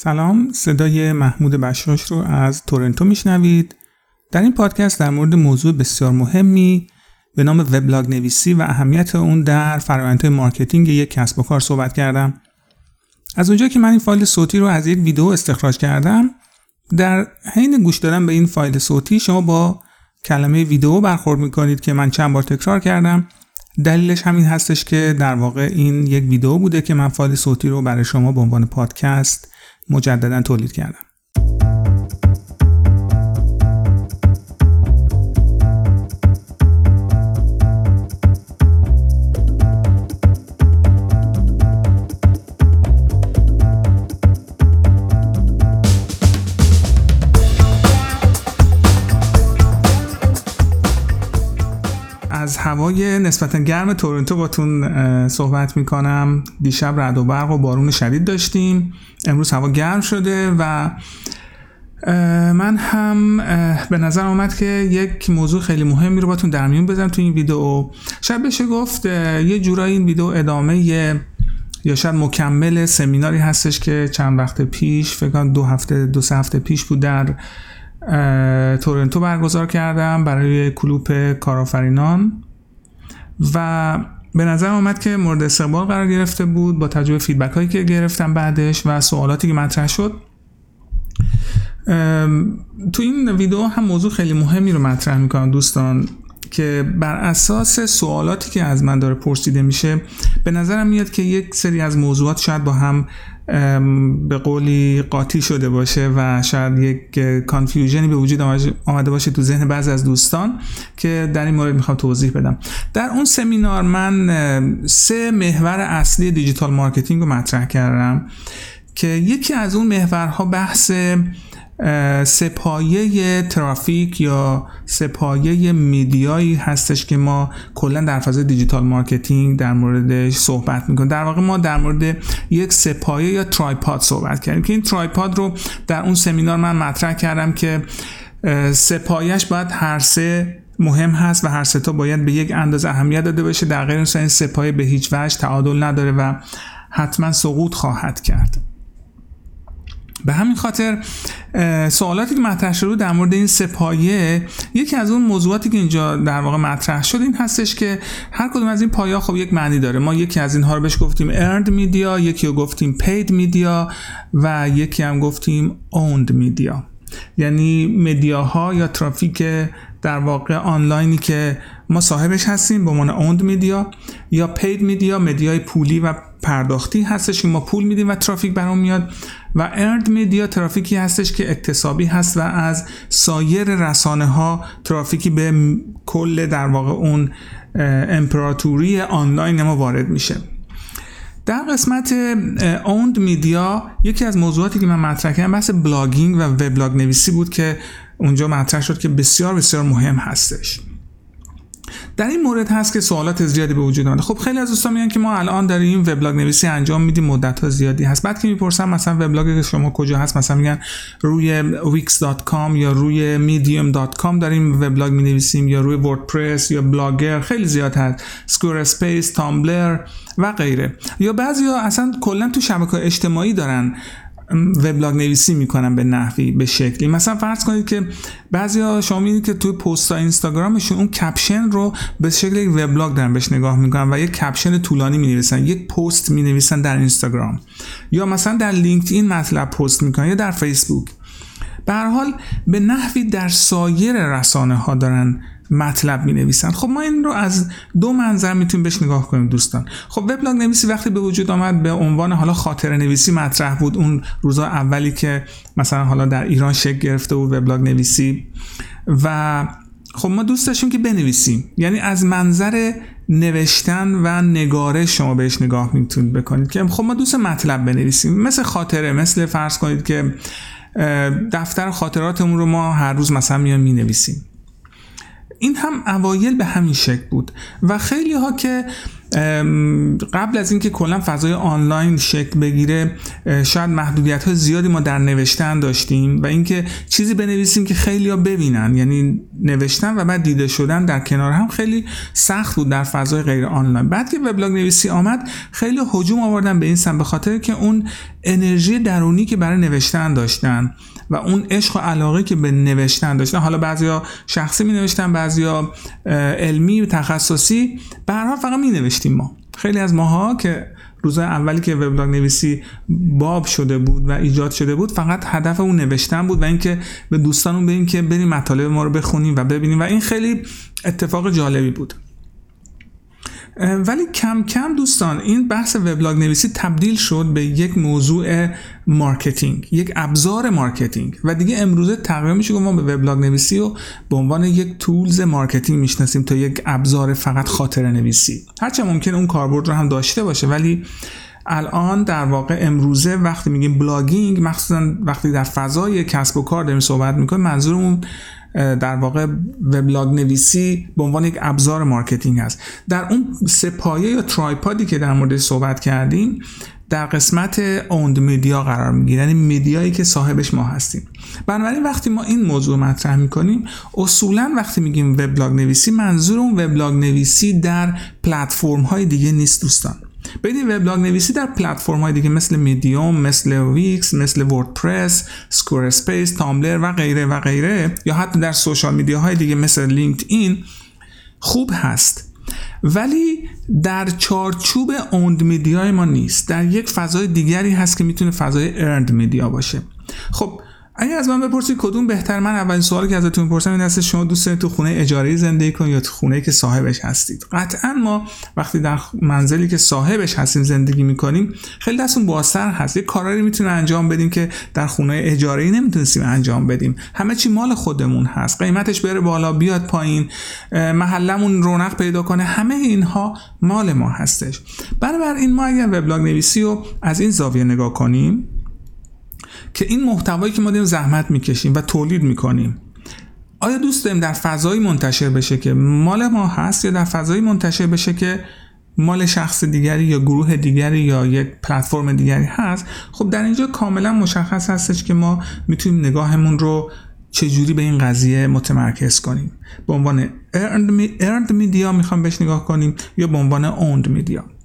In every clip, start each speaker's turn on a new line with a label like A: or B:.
A: سلام صدای محمود بشاش رو از تورنتو میشنوید. در این پادکست در مورد موضوع بسیار مهمی به نام وبلاگ نویسی و اهمیت اون در فرآیندهای marketing یک کسب و کار صحبت کردم. از اونجا که من این فایل صوتی رو از یک ویدیو استخراج کردم در حین گوش دادن به این فایل صوتی شما با کلمه ویدیو برخورد می‌کنید که من چند بار تکرار کردم. دلیلش همین هستش که در واقع این یک ویدیو بوده که من فایل صوتی رو برای شما به عنوان پادکست مجددا تولید کردم. از هوای نسبتا گرم تورنتو باتون صحبت می‌کنم. دیشب رد و برق و بارون شدید داشتیم. امروز هوا گرم شده و من هم به نظر آمد که یک موضوع خیلی مهمی رو باتون در میون بزنم تو این ویدیو شاید بشه گفت یه جورایی این ویدیو ادامه یا شاید مکمل سمیناری هستش که چند وقت پیش فکر دو هفته دو سه هفته پیش بود در تورنتو برگزار کردم برای کلوپ کارآفرینان. و به نظر آمد که مورد استقبال قرار گرفته بود با تجربه فیدبک هایی که گرفتم بعدش و سوالاتی که مطرح شد. تو این ویدیو هم موضوع خیلی مهمی رو مطرح می‌کنم دوستان که بر اساس سوالاتی که از من داره پرسیده میشه به نظرم میاد که یک سری از موضوعات شاید با هم به قولی قاطی شده باشه و شاید یک کانفیوژنی به وجود آمده باشه تو ذهن بعضی از دوستان که در این مورد می‌خوام توضیح بدم. در اون سمینار من سه محور اصلی digital marketing رو مطرح کردم که یکی از اون محورها بحث سه پایه ترافیک یا سه پایه media یی هستش که ما کلا در فاز digital marketing در موردش صحبت می‌کنیم. در واقع ما در مورد یک سه پایه یا tripod صحبت کردیم که این tripod رو در اون سمینار من مطرح کردم که سپایش باید هر سه مهم هست و هر سه تا باید به یک اندازه اهمیت داده باشه در غیر این سپایه به هیچ وجه تعادل نداره و حتما سقوط خواهد کرد. به همین خاطر سوالاتی که مطرح شده در مورد این سپایه یکی از اون موضوعاتی که اینجا در واقع مطرح شد این هستش که هر کدوم از این پایه خب یک معنی داره. ما یکی از اینها رو بهش گفتیم earned media یکی رو گفتیم paid media و یکی هم گفتیم owned media. یعنی media ها یا ترافیک در واقع آنلاینی که ما صاحبش هستیم به عنوان owned media یا paid media media ی پولی و پرداختی هستش که ما پول میدیم و ترافیک برام میاد. و earned media ترافیکی هستش که اکتسابی هست و از سایر رسانه ها ترافیکی به کل در واقع اون امپراتوری آنلاین ما وارد میشه. در قسمت owned media یکی از موضوعاتی که من مطرح کردم بحث blogging و وبلاگ نویسی بود که اونجا مطرح شد که بسیار بسیار مهم هستش. در این مورد هست که سوالات زیادی به وجود آمده. خب خیلی از دوستان میگن که ما الان داریم وبلاگ نویسی انجام میدیم مدت ها زیادی هست. بعد که می‌پرسم مثلا وبلاگ شما کجا هست مثلا میگن روی wix.com یا روی medium.com داریم وبلاگ می نویسیم یا روی WordPress یا بلاگر خیلی زیاد هست. Squarespace Tumblr و غیره. یا بعضی ها اصلا کلا تو شبکه اجتماعی دارن وبلاگ نویسی می‌کنن به نحوی به شکلی. مثلا فرض کنید که بعضی شما می‌دید که توی پست اینستاگرامشون اون caption رو به شکل یک وبلاگ دارن بهش نگاه می‌کنن و یک caption طولانی می‌نویسن یک پست می‌نویسن در اینستاگرام. یا مثلا در لینکدین مطلب پست می‌کنن یا در فیسبوک. به حال به نحوی در سایر رسانه ها دارن مطلب می نویسن خب ما این رو از دو منظر می‌تونیم بهش نگاه کنیم دوستان. خب وبلاگ نویسی وقتی به وجود آمد به عنوان حالا خاطره نویسی مطرح بود اون روزا اولی که مثلا حالا در ایران شکل گرفته بود وبلاگ نویسی. و خب ما دوست داشتیم که بنویسیم. یعنی از منظر نوشتن و نگارش شما بهش نگاه می‌تونید بکنید که خب ما دوست مطلب بنویسیم. مثل خاطره مثل فرض کنید که دفتر خاطراتمون رو ما هر روز مثلا می نویسیم این هم اوایل به همین شکل بود و خیلی ها که قبل از اینکه کلا فضای آنلاین شکل بگیره شاید محدودیت های زیادی ما در نوشتن داشتیم و اینکه چیزی بنویسیم که خیلی ها ببینن. یعنی نوشتن و بعد دیده شدن در کنار هم خیلی سخت بود در فضای غیر آنلاین. بعد که وبلاگ نویسی آمد خیلی هجوم آوردن به این سم به خاطر که اون انرژی درونی که برای نوشتن داشتن. و اون عشق و علاقه که به نوشتن داشتن. حالا بعضیا شخصی می نوشتن بعضیا علمی و تخصصی. به فقط می نوشتیم ما. خیلی از ماها که روزای اولی که وبلاگ نویسی باب شده بود و ایجاد شده بود فقط هدف اون نوشتن بود و اینکه به دوستانمون بگیم که بریم مطالب ما رو بخونیم و ببینیم. و این خیلی اتفاق جالبی بود. ولی کم کم دوستان این بحث وبلاگ نویسی تبدیل شد به یک موضوع marketing یک ابزار marketing. و دیگه امروزه تقریبا میشه ما به وبلاگ نویسی رو به عنوان یک tools marketing می‌شناسیم تا یک ابزار فقط خاطر نویسی. هرچند ممکنه اون کاربرد رو هم داشته باشه ولی الان در واقع امروزه وقتی میگیم blogging مخصوصا وقتی در فضای کسب و کار داریم صحبت می‌کنیم منظورمون در واقع وبلاگ نویسی به عنوان یک ابزار marketing هست. در اون سه‌پایه یا tripod ی که در مورد صحبت کردیم در قسمت owned media قرار می‌گیره یعنی media یی که صاحبش ما هستیم. بنابراین وقتی ما این موضوع مطرح می‌کنیم اصولا وقتی میگیم وبلاگ نویسی منظور اون وبلاگ نویسی در پلتفرم های دیگه نیست دوستان. ببینید وبلاگ نویسی در پلتفرم های دیگه مثل میدیوم مثل Wix مثل WordPress Squarespace Tumblr و غیره و غیره یا حتی در social media های دیگه مثل LinkedIn خوب هست. ولی در چارچوب اوند میدیا ما نیست. در یک فضای دیگری هست که می‌تونه فضای ارند میدیا باشه. خب اگه از من بپرسید کدوم بهتر من اولین سوالی که ازتون می‌پرسم این است شما دوست تو خونه اجاره زندگی کنید یا تو خونه که صاحبش هستید؟ قطعا ما وقتی در منزلی که صاحبش هستیم زندگی می‌کنیم خیلی دستون بازتر هست. یه کارایی می‌تونه انجام بدیم که در خونه اجاره ای نمی‌تونستیم انجام بدیم. همه چی مال خودمون هست. قیمتش بره بالا بیاد پایین محلمون رونق پیدا کنه. همه اینها مال ما هستش. بنابراین ما اگر وبلاگ نویسی رو از این زاویه نگاه کنیم که این محتوایی که ما داریم زحمت می‌کشیم و تولید می‌کنیم. آیا دوست داریم در فضایی منتشر بشه که مال ما هست یا در فضایی منتشر بشه که مال شخص دیگری یا گروه دیگری یا یک پلتفرم دیگری هست؟ خب در اینجا کاملا مشخص هستش که ما می‌تونیم نگاهمون رو چجوری به این قضیه متمرکز کنیم. به عنوان earned media می‌خوام بهش نگاه کنیم یا به عنوان owned media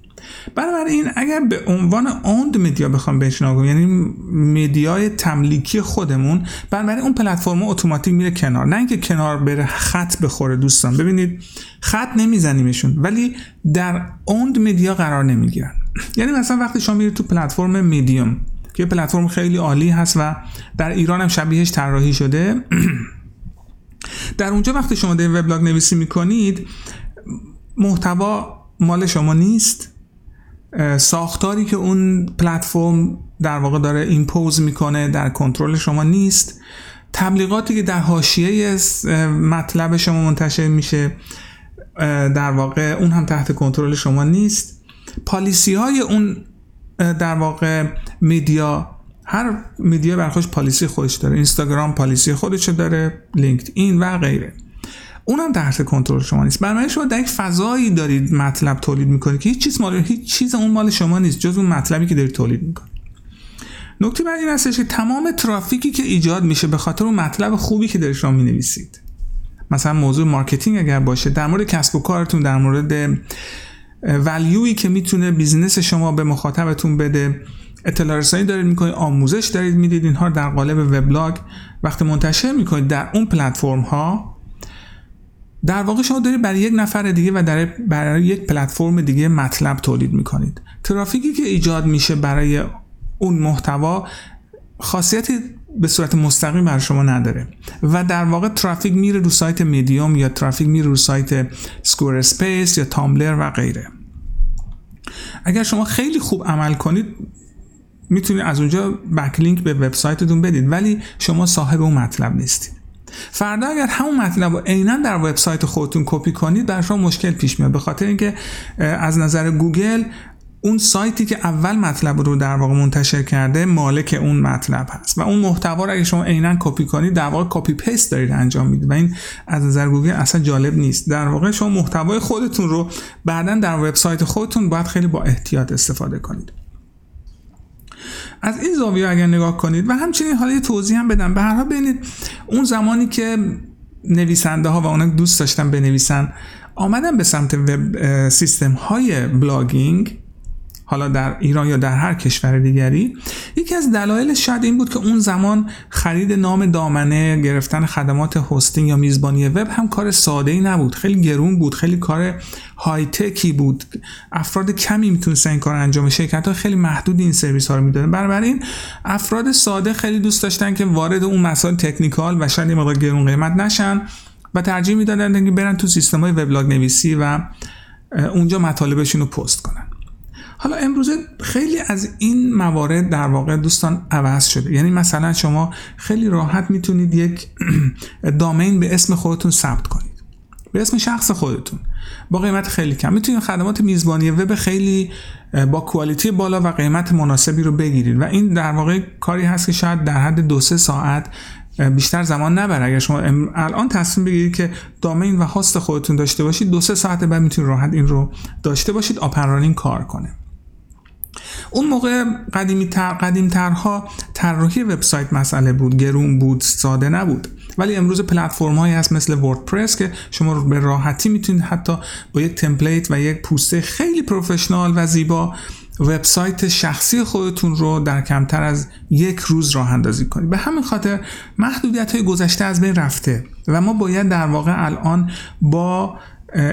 A: بنابراین اگر به عنوان اوند مدیا بخوام نگاه یعنی مدیای تملیکی خودمون بنابراین اون پلتفرم اتوماتیک میره کنار. نه اینکه کنار بره خط بخوره دوستان. ببینید خط نمیزنیمشون ولی در اوند مدیا قرار نمی‌گیرن. یعنی مثلا وقتی شما میرید تو پلتفرم میدیوم که پلتفرم خیلی عالی هست و در ایران هم شبیهش طراحی شده در اونجا وقتی شما در وبلاگ نویسی می‌کنید محتوا مال شما نیست. ساختاری که اون پلتفرم در واقع داره ایمپوز می‌کنه در کنترل شما نیست. تبلیغاتی که در حاشیه مطلب شما منتشر میشه در واقع اون هم تحت کنترل شما نیست. policy های اون در واقع media هر media برا خودش policy خودش داره. اینستاگرام policy خودش داره LinkedIn و غیره. اونم تحت کنترل شما نیست. برای شما در یک فضایی دارید مطلب تولید می‌کنید که هیچ چیز مال هیچ چیز اون مال شما نیست جز اون مطلبی که دارید تولید می‌کنید. نکته بعد این هستش که تمام ترافیکی که ایجاد میشه به خاطر اون مطلب خوبی که دارید شما می‌نویسید. مثلا موضوع marketing اگر باشه در مورد کسب و کارتون در مورد value یی که می‌تونه business شما به مخاطبتون بده اطلاع رسانی دارید می‌کنید آموزش دارید می‌دید اینها در قالب وبلاگ وقتی منتشر می‌کنید در اون پلتفرم ها در واقع شما دارید برای یک نفر دیگه و در برای یک پلتفرم دیگه مطلب تولید می‌کنید. ترافیکی که ایجاد میشه برای اون محتوا خاصیتی به صورت مستقیم بر شما نداره و در واقع ترافیک میره رو سایت میدیوم یا ترافیک میره رو سایت Squarespace یا Tumblr و غیره. اگر شما خیلی خوب عمل کنید می‌تونید از اونجا backlink به وبسایتتون بدید ولی شما صاحب اون مطلب نیستید. فردا اگر همون مطلب رو عینا در وبسایت خودتون کپی کنید در شما مشکل پیش میاد. به خاطر اینکه از نظر گوگل اون سایتی که اول مطلب رو در واقع منتشر کرده مالک اون مطلب هست. و اون محتوا رو اگه شما عینا کپی کنید در واقع copy paste دارید انجام می‌دید. و این از نظر گوگل اصلا جالب نیست. در واقع شما محتوای خودتون رو بعدا در وبسایت خودتون باید خیلی با احتیاط استفاده کنید. از این زاویه اگر نگاه کنید و همچنین حالا یه توضیح هم بدم. به هر حال ببینید اون زمانی که نویسنده ها و اونا دوست داشتن بنویسن آمدن به سمت وب سیستم های blogging حالا در ایران یا در هر کشور دیگری. یکی از دلایلش شاید این بود که اون زمان خرید نام دامنه گرفتن خدمات hosting یا میزبانی وب هم کار ساده ای نبود. خیلی گرون بود خیلی کار های تکی بود. افراد کمی می‌تونستن این کار انجام شرکت ها خیلی محدود این سرویس ها رو می‌دادن. بنابراین افراد ساده خیلی دوست داشتن که وارد اون مسائل تکنیکال و شاید مقدار گرون قیمت نشن و ترجیح می‌دادن که برن تو سیستم های وبلاگ نویسی و اونجا مطالبشون رو پست کنن. حالا امروزه خیلی از این موارد در واقع دوستان عوض شده. یعنی مثلا شما خیلی راحت می‌تونید یک دامین به اسم خودتون ثبت کنید. به اسم شخص خودتون. با قیمت خیلی کم. می‌تونید خدمات میزبانی وب خیلی با کوالیتی بالا و قیمت مناسبی رو بگیرید. و این در واقع کاری هست که شاید در حد دو سه ساعت بیشتر زمان نبره. اگر شما الان تصمیم بگیرید که دامین و هاست خودتون داشته باشید دو سه ساعت بعد می‌تونید راحت این رو داشته باشید آپنرانینگ کار کنه. اون موقع قدیمی تر قدیم ترها طراحی وبسایت مسئله بود گرون بود ساده نبود. ولی امروز پلتفرم هایی هست مثل WordPress که شما به راحتی می‌تونید حتی با یک template و یک پوسته خیلی professional و زیبا وبسایت شخصی خودتون رو در کمتر از یک روز راه اندازی کنید. به همین خاطر محدودیت های گذشته از بین رفته و ما باید در واقع الان با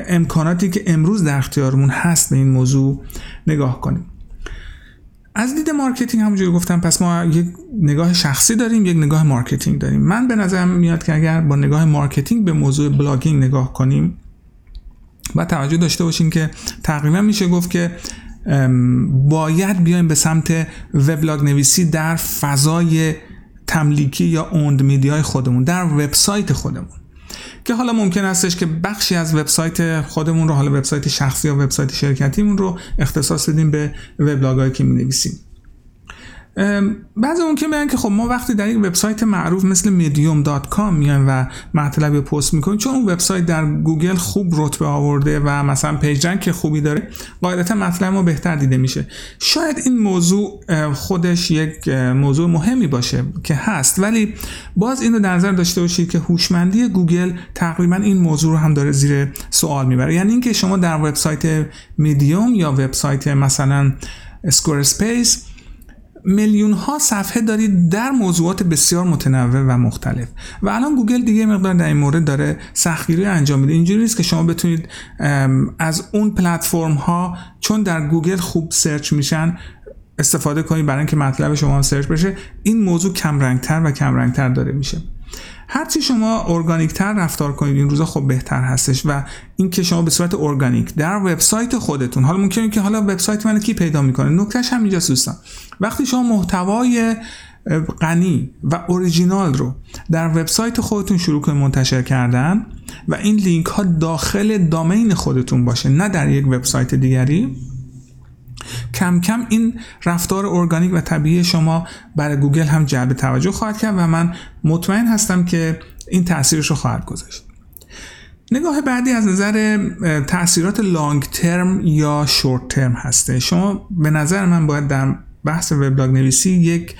A: امکاناتی که امروز در اختیارمون هست به این موضوع نگاه کنیم. از دید marketing همونجوری گفتم پس ما یک نگاه شخصی داریم یک نگاه marketing داریم. من به نظرم میاد که اگر با نگاه marketing به موضوع blogging نگاه کنیم و توجه داشته باشیم که تقریبا میشه گفت که باید بیایم به سمت وبلاگ نویسی در فضای تملیکی یا owned media ی خودمون در وبسایت خودمون. که حالا ممکن استش که بخشی از وبسایت خودمون رو حالا وبسایت شخصی یا وبسایت شرکتیمون رو اختصاص بدیم به وبلاگایی که می نویسیم بعضی ممکن بگن که خب ما وقتی در یک وبسایت معروف مثل medium.com میایم و مطلبی رو پست می‌کنیم چون اون وبسایت در گوگل خوب رتبه آورده و مثلا page rank خوبی داره قاعدتا مطلب ما بهتر دیده میشه. شاید این موضوع خودش یک موضوع مهمی باشه که هست ولی باز اینو در نظر داشته باشید که هوشمندی گوگل تقریبا این موضوع رو هم داره زیر سوال می‌بره. یعنی اینکه شما در وبسایت میدیوم یا وبسایت مثلا Squarespace میلیون ها صفحه دارید در موضوعات بسیار متنوع و مختلف. و الان گوگل دیگه مقدار در این مورد داره سختگیری انجام میده. اینجوری نیست که شما بتونید از اون پلتفرم ها چون در گوگل خوب search میشن استفاده کنید برای اینکه مطلب شما هم search بشه. این موضوع کم رنگتر و کم رنگتر داره میشه. هرچی شما ارگانیک تر رفتار کنید این روزا خب بهتر هستش و این که شما به صورت ارگانیک در وبسایت خودتون حالا ممکنه که حالا وبسایت من کی پیدا می‌کنه؟ نکتهش هم دوستان. وقتی شما محتوای غنی و اوریجینال رو در وبسایت خودتون شروع کنید منتشر کردن و این لینک ها داخل domain خودتون باشه نه در یک وبسایت دیگری کم کم این رفتار ارگانیک و طبیعی شما برای گوگل هم جلب توجه خواهد کرد و من مطمئن هستم که این تاثیرش رو خواهد گذاشت. نگاه بعدی از نظر تاثیرات لانگ ترم یا شورت ترم هسته. شما به نظر من باید در بحث وبلاگ نویسی یک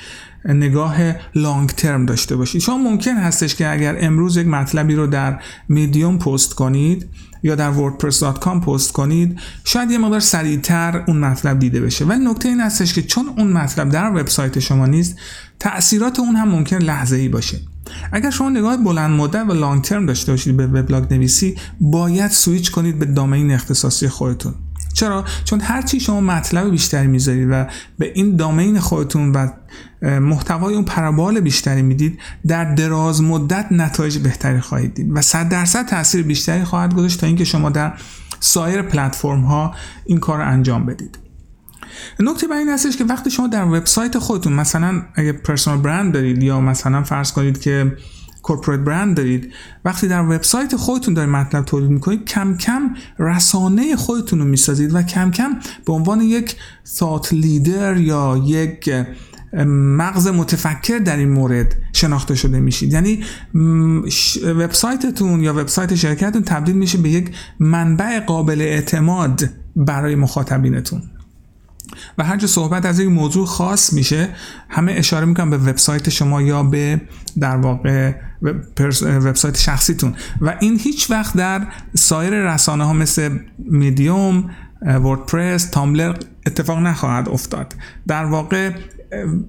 A: نگاه لانگ ترم داشته باشید. شما ممکن هستش که اگر امروز یک مطلبی رو در میدیوم پست کنید یا در wordpress.com پست کنید شاید یه مقدار سریعتر اون مطلب دیده بشه. ولی نکته این هستش که چون اون مطلب در وبسایت شما نیست تاثیرات اون هم ممکن لحظه ای باشه. اگر شما نگاه بلند مدت و لانگ ترم داشته باشید به وبلاگ نویسی باید سویچ کنید به دامین اختصاصی خودتون. چرا؟ چون هرچی شما مطلب بیشتری می‌ذارید و به این دامین خودتون و محتوای اون پرابال بیشتری می‌دید در دراز مدت نتایج بهتری خواهید دید و 100 درصد تاثیر بیشتری خواهد گذاشت تا اینکه شما در سایر پلتفرم ها این کار رو انجام بدید. نکته بر این هستش که وقتی شما در وبسایت خودتون مثلا اگه پرسونال برند دارید یا مثلا فرض کنید که کورپوریت برند دارید. وقتی در وبسایت خودتون دارید مطلب تولید می‌کنید کم کم رسانه خودتون رو می‌سازید و کم کم به عنوان یک ثات لیدر یا یک مغز متفکر در این مورد شناخته شده میشید. یعنی وبسایتتون یا وبسایت شرکتتون تبدیل میشه به یک منبع قابل اعتماد برای مخاطبینتون. و هر جا صحبت از یک موضوع خاص میشه همه اشاره می‌کنن به وبسایت شما یا به در واقع وبسایت شخصیتون. و این هیچ وقت در سایر رسانه ها مثل میدیوم وردپرس تامبلر اتفاق نخواهد افتاد. در واقع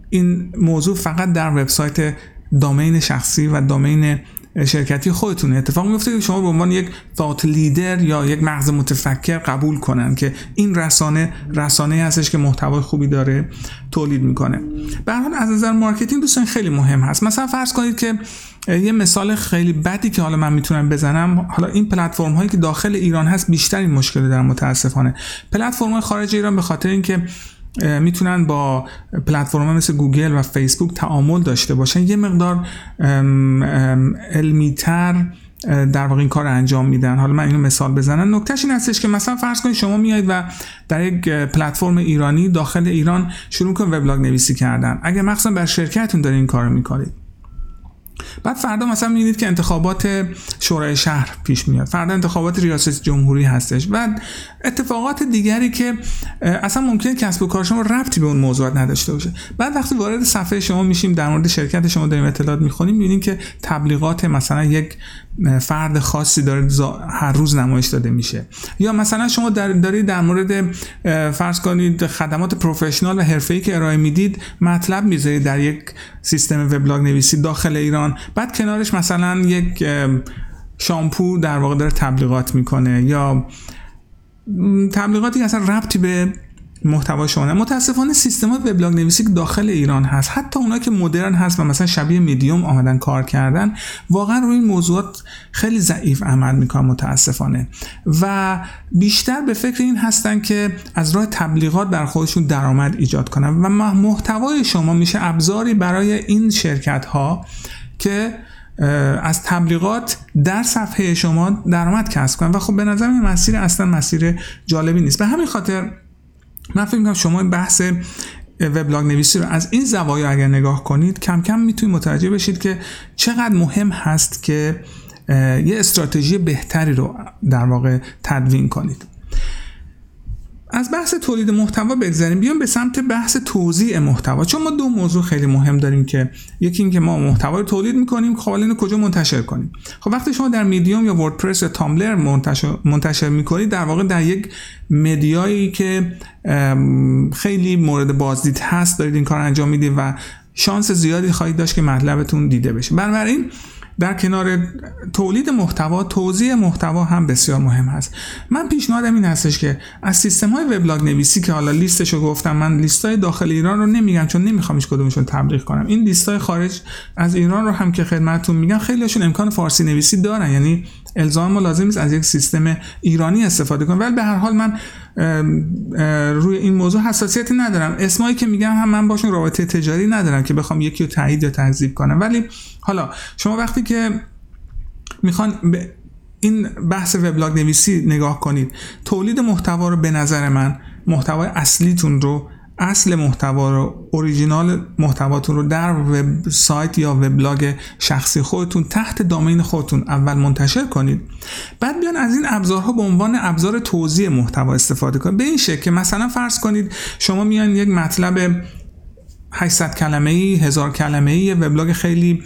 A: این موضوع فقط در وبسایت دامین شخصی و دامین شرکتی خودتونه. اتفاق میفته که شما به عنوان یک thought leader یا یک مغز متفکر قبول کنن که این رسانه رسانه هستش که محتوای خوبی داره تولید می‌کنه. به هر حال از نظر marketing دوستان خیلی مهم هست. مثلا فرض کنید که یه مثال خیلی بدی که حالا من می‌تونم بزنم. حالا این پلتفرم هایی که داخل ایران هست بیشتر این مشکل در متاسفانه. پلتفرم های خارج ایران به خاطر اینکه می‌تونن با پلتفرم مثل گوگل و فیسبوک تعامل داشته باشن. یه مقدار علمیتر در واقع این کار انجام میدن. حالا من اینو مثال بزنم. نکتهش این هستش که مثلا فرض کنید شما میایید و در یک پلتفرم ایرانی داخل ایران شروع کن وبلاگ نویسی کردن. اگر مخصوصا بر شرکتتون دارین این کارو می‌کنید. بعد فردا مثلا می‌بینید که انتخابات شورای شهر پیش میاد. فردا انتخابات ریاست جمهوری هستش. و اتفاقات دیگری که اصلا ممکنه کسب و کار شما ربطی به اون موضوعات نداشته باشه. بعد وقتی وارد صفحه شما میشیم در مورد شرکت شما داریم اطلاعات می‌خونیم می‌بینیم که تبلیغات مثلا یک فرد خاصی داره هر روز نمایش داده میشه. یا مثلا شما در دارید در مورد فرض کنید خدمات پروفشنال و حرفه‌ای که ارائه می‌دید مطلب می‌ذارید در یک سیستم وبلاگ نویسی داخل ایران. بعد کنارش مثلا یک شامپو در واقع داره تبلیغات می‌کنه یا تبلیغاتی اصلا ربطی به محتوا شما متاسفانه سیستم وبلاگ نویسی داخل ایران هست حتی اونایی که مدرن هست و مثلا شبیه میدیوم آمدن کار کردن واقعا روی این موضوعات خیلی ضعیف عمل می‌کنن متاسفانه. و بیشتر به فکر این هستن که از راه تبلیغات بر خودشون درآمد ایجاد کنن. و محتوای شما میشه ابزاری برای این شرکت ها که از تبلیغات در صفحه شما درآمد کسب کنن. و خب به نظر این مسیر اصلا مسیر جالبی نیست. به همین خاطر من فکر می‌کنم شما این بحث وبلاگ نویسی رو از این زوایا اگر نگاه کنید کم کم می‌تونید متوجه بشید که چقدر مهم هست که یه استراتژی بهتری رو در واقع تدوین کنید. از بحث تولید محتوا بگذاریم. بیام به سمت بحث توزیع محتوا. چون ما دو موضوع خیلی مهم داریم که یکی اینکه ما محتوا رو تولید می‌کنیم خب اینو کجا منتشر کنیم؟ خب وقتی شما در میدیوم یا وردپرس یا تامبلر منتشر, منتشر می‌کنید در واقع در یک مدیایی که خیلی مورد بازدید هست دارید این کار انجام می‌دید و شانس زیادی خواهید داشت که مطلبتون دیده بشه. بنابراین در کنار تولید محتوا توزیع محتوا هم بسیار مهم هست. من پیشنهادم این هستش که از سیستم های وبلاگ نویسی که حالا لیستشو گفتم من لیست های داخل ایران رو نمیگم چون نمی‌خوام هیچ کدومشون تبلیغ کنم. این لیست های خارج از ایران رو هم که خدمتتون میگم خیلیشون امکان فارسی نویسی دارن. یعنی الزام لازم نیست از یک سیستم ایرانی استفاده کنم ولی به هر حال من روی این موضوع حساسیتی ندارم. اسمایی که میگم هم من باشون رابطه تجاری ندارم که بخوام یکی رو تایید یا تکذیب کنم. ولی حالا شما وقتی که می‌خوان به این بحث وبلاگ نویسی نگاه کنید تولید محتوا رو به نظر من محتوای اصلیتون رو اصل محتوا رو اوریجینال محتواتون رو در وب سایت یا وبلاگ شخصی خودتون تحت دامین خودتون اول منتشر کنید. بعد بیاین از این ابزارها به عنوان ابزار توزیع محتوا استفاده کنید. به این شکل که مثلا فرض کنید شما میاین یک مطلب 800 کلمه ای هزار کلمه ای وبلاگ خیلی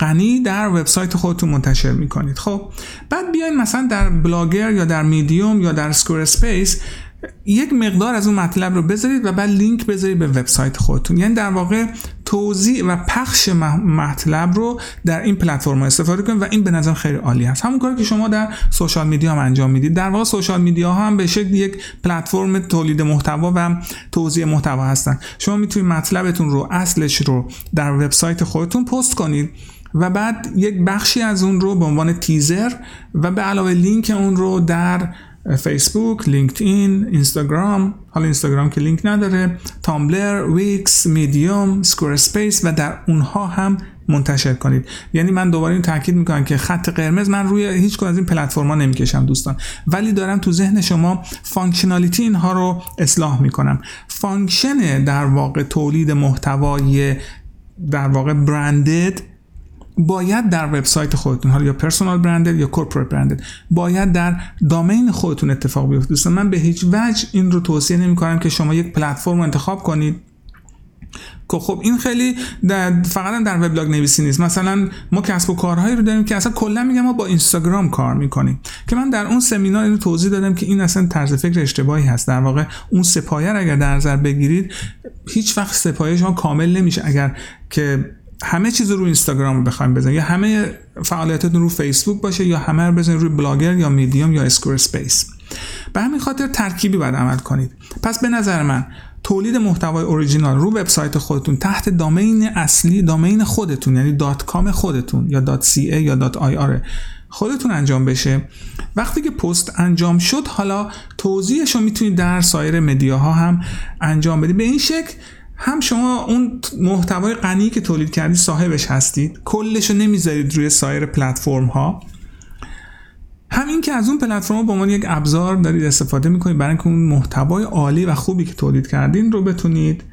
A: غنی در وبسایت خودتون منتشر می‌کنید. خب بعد بیاین مثلا در بلاگر یا در میدیوم یا در Squarespace یک مقدار از اون مطلب رو بذارید و بعد لینک بذارید به وبسایت خودتون. یعنی در واقع توزیع و پخش مطلب رو در این پلتفرم استفاده کنید و این به نظر خیلی عالی هست. همون کاری که شما در social media هم انجام می‌دید. در واقع social media هم به شکل یک پلتفرم تولید محتوا و توزیع محتوا هستن. شما می‌تونید مطلبتون رو اصلش رو در وبسایت خودتون پست کنید و بعد یک بخشی از اون رو به عنوان تیزر و به علاوه لینک اون رو در فیسبوک لینکدین اینستاگرام حالا اینستاگرام که لینک نداره. Tumblr Wix Medium Squarespace و در اونها هم منتشر کنید. یعنی من دوباره این تاکید می‌کنم که خط قرمز من روی هیچ کدوم از این پلتفرما نمی‌کشم دوستان. ولی دارم تو ذهن شما functionality اینها رو اصلاح می‌کنم. function در واقع تولید محتوای در واقع branded باید در وبسایت خودتون حالا یا personal branded یا corporate branded باید در domain خودتون اتفاق بیفته. دوستان من به هیچ وجه این رو توصیه نمی کنم که شما یک پلتفرم انتخاب کنید. که خب این خیلی در فقط در وبلاگ نویسی نیست. مثلا ما کسب و کارهایی رو داریم که اصلا کلا میگم ما با اینستاگرام کار می‌کنیم. که من در اون سمینار اینو توضیح دادم که این اصلا طرز فکر اشتباهی هست. در واقع اون سه‌پایه اگر در نظر بگیرید هیچ وقت سه‌پایه شما کامل نمیشه. اگر که همه چیز رو اینستاگرام بخوایم بزنید یا همه فعالیتتون رو فیسبوک باشه یا همه رو بزنید روی بلاگر یا میدیوم یا Squarespace به همین خاطر ترکیبی باید عمل کنید. پس به نظر من تولید محتوای اوریجینال رو وبسایت خودتون تحت domain اصلی domain خودتون یعنی dot com خودتون یا dot ca یا dot ir خودتون انجام بشه. وقتی که پست انجام شد حالا توزیعش رو می‌تونید در سایر media ها هم انجام بدید. به این شکل هم شما اون محتوای غنی که تولید کردید صاحبش هستید کلش رو نمی‌ذارید روی سایر پلتفرم ها همین که از اون پلتفرم به عنوان یک ابزار دارید استفاده می‌کنید برای اینکه اون محتوای عالی و خوبی که تولید کردین رو بتونید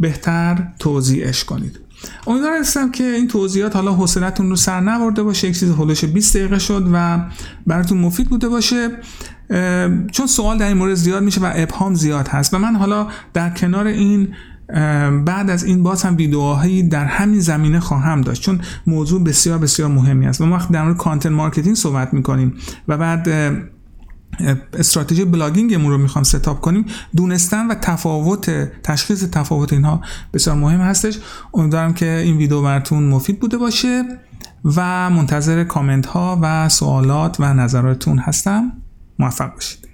A: بهتر توضیحش کنید. امیدوارم هستم که این توضیحات حالا حوصلتون رو سر نبرده باشه. یک چیز حدودش 20 دقیقه شد و براتون مفید بوده باشه. چون سوال در این مورد زیاد میشه و ابهام زیاد هست. و من حالا در کنار این بعد از این باز هم ویدیوهایی در همین زمینه خواهم داشت چون موضوع بسیار بسیار مهمی است. ما وقتی در مورد content marketing صحبت می‌کنیم و بعد استراتژی blogging مون رو می‌خوام set up کنیم. دونستن و تفاوت تشخیص تفاوت اینها بسیار مهم هستش. امیدوارم که این ویدیو براتون مفید بوده باشه و منتظر کامنت ها و سوالات و نظراتتون هستم. موفق باشید.